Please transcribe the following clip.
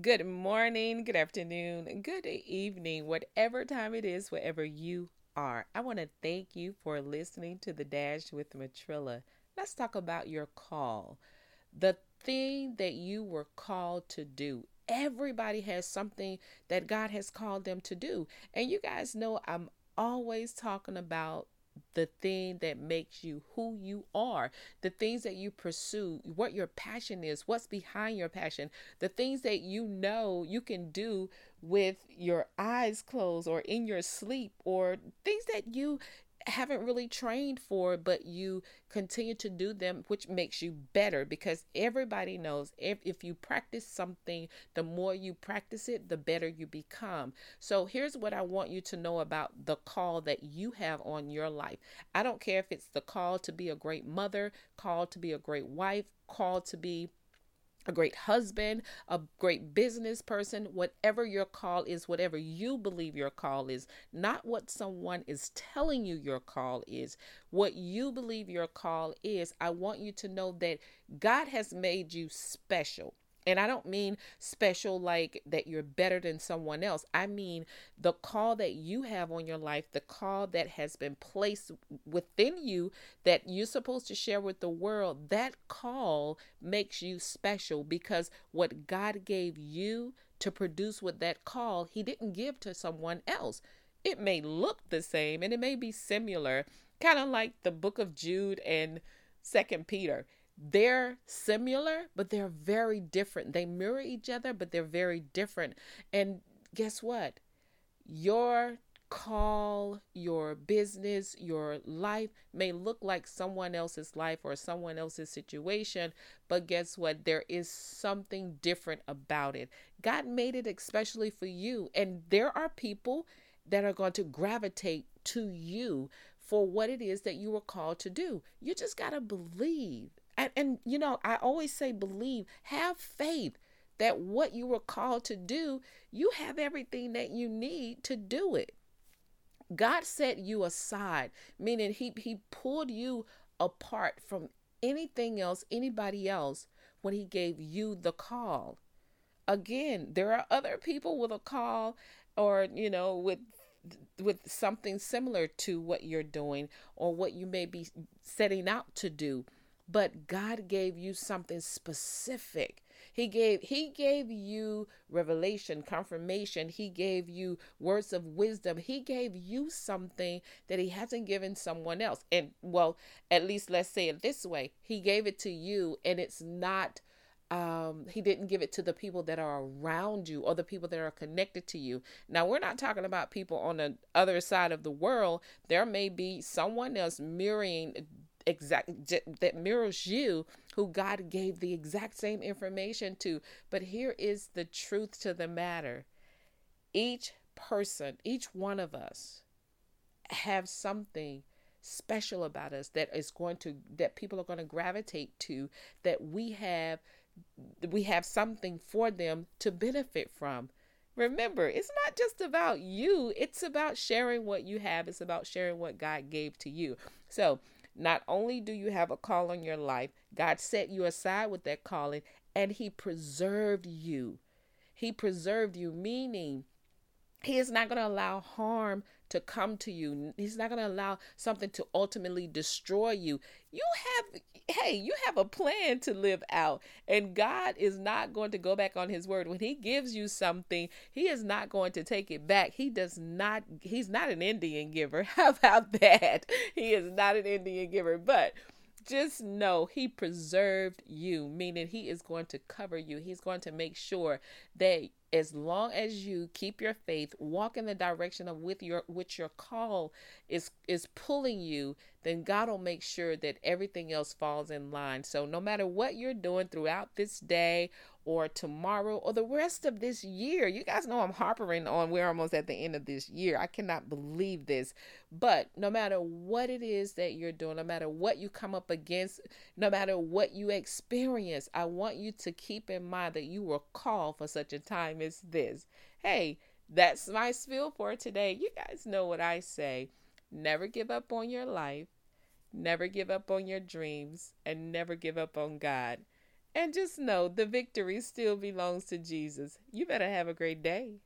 Good morning, good afternoon, good evening, whatever time it is, wherever you are. I want to thank you for listening to the Dash with Matrilla. Let's talk about your call. The thing that you were called to do. Everybody has something that God has called them to do. And you guys know I'm always talking about the thing that makes you who you are, the things that you pursue, what your passion is, what's behind your passion, the things that you know you can do with your eyes closed or in your sleep, or things that you haven't really trained for, but you continue to do them, which makes you better because everybody knows if, if you practice something, the more you practice it, the better you become. So here's what I want you to know about the call that you have on your life. I don't care if it's the call to be a great mother, call to be a great wife, call to be a great husband, a great business person, whatever your call is, whatever you believe your call is, not what someone is telling you your call is, what you believe your call is. I want you to know that God has made you special. And I don't mean special like that you're better than someone else. I mean the call that you have on your life, the call that has been placed within you that you're supposed to share with the world. That call makes you special because what God gave you to produce with that call, He didn't give to someone else. It may look the same and it may be similar, kind of like the book of Jude and Second Peter they're similar, but they're very different. They mirror each other, but they're very different. And guess what? Your call, your business, your life may look like someone else's life or someone else's situation, but guess what? There is something different about it. God made it especially for you. And there are people that are going to gravitate to you for what it is that you were called to do. You just got to believe and, and you know, I always say believe, have faith that what you were called to do, you have everything that you need to do it. God set you aside, meaning he he pulled you apart from anything else, anybody else when he gave you the call. Again, there are other people with a call or, you know, with with something similar to what you're doing or what you may be setting out to do but God gave you something specific. He gave he gave you revelation, confirmation. He gave you words of wisdom. He gave you something that he hasn't given someone else. And well, at least let's say it this way. He gave it to you and it's not um, he didn't give it to the people that are around you or the people that are connected to you. Now, we're not talking about people on the other side of the world. There may be someone else mirroring exact that mirrors you who God gave the exact same information to. But here is the truth to the matter. Each person, each one of us have something special about us that is going to that people are going to gravitate to that we have we have something for them to benefit from. Remember, it's not just about you, it's about sharing what you have, it's about sharing what God gave to you. So, not only do you have a call on your life, God set you aside with that calling and He preserved you. He preserved you, meaning He is not going to allow harm to come to you. He's not going to allow something to ultimately destroy you. You have, hey, you have a plan to live out, and God is not going to go back on His word. When He gives you something, He is not going to take it back. He does not, He's not an Indian giver. How about that? He is not an Indian giver, but just know he preserved you, meaning he is going to cover you. He's going to make sure that as long as you keep your faith, walk in the direction of with your which your call is is pulling you, then God will make sure that everything else falls in line. So no matter what you're doing throughout this day or tomorrow or the rest of this year. You guys know I'm harping on we're almost at the end of this year. I cannot believe this. But no matter what it is that you're doing, no matter what you come up against, no matter what you experience, I want you to keep in mind that you were called for such a time as this. Hey, that's my spiel for today. You guys know what I say. Never give up on your life. Never give up on your dreams and never give up on God. And just know the victory still belongs to Jesus. You better have a great day.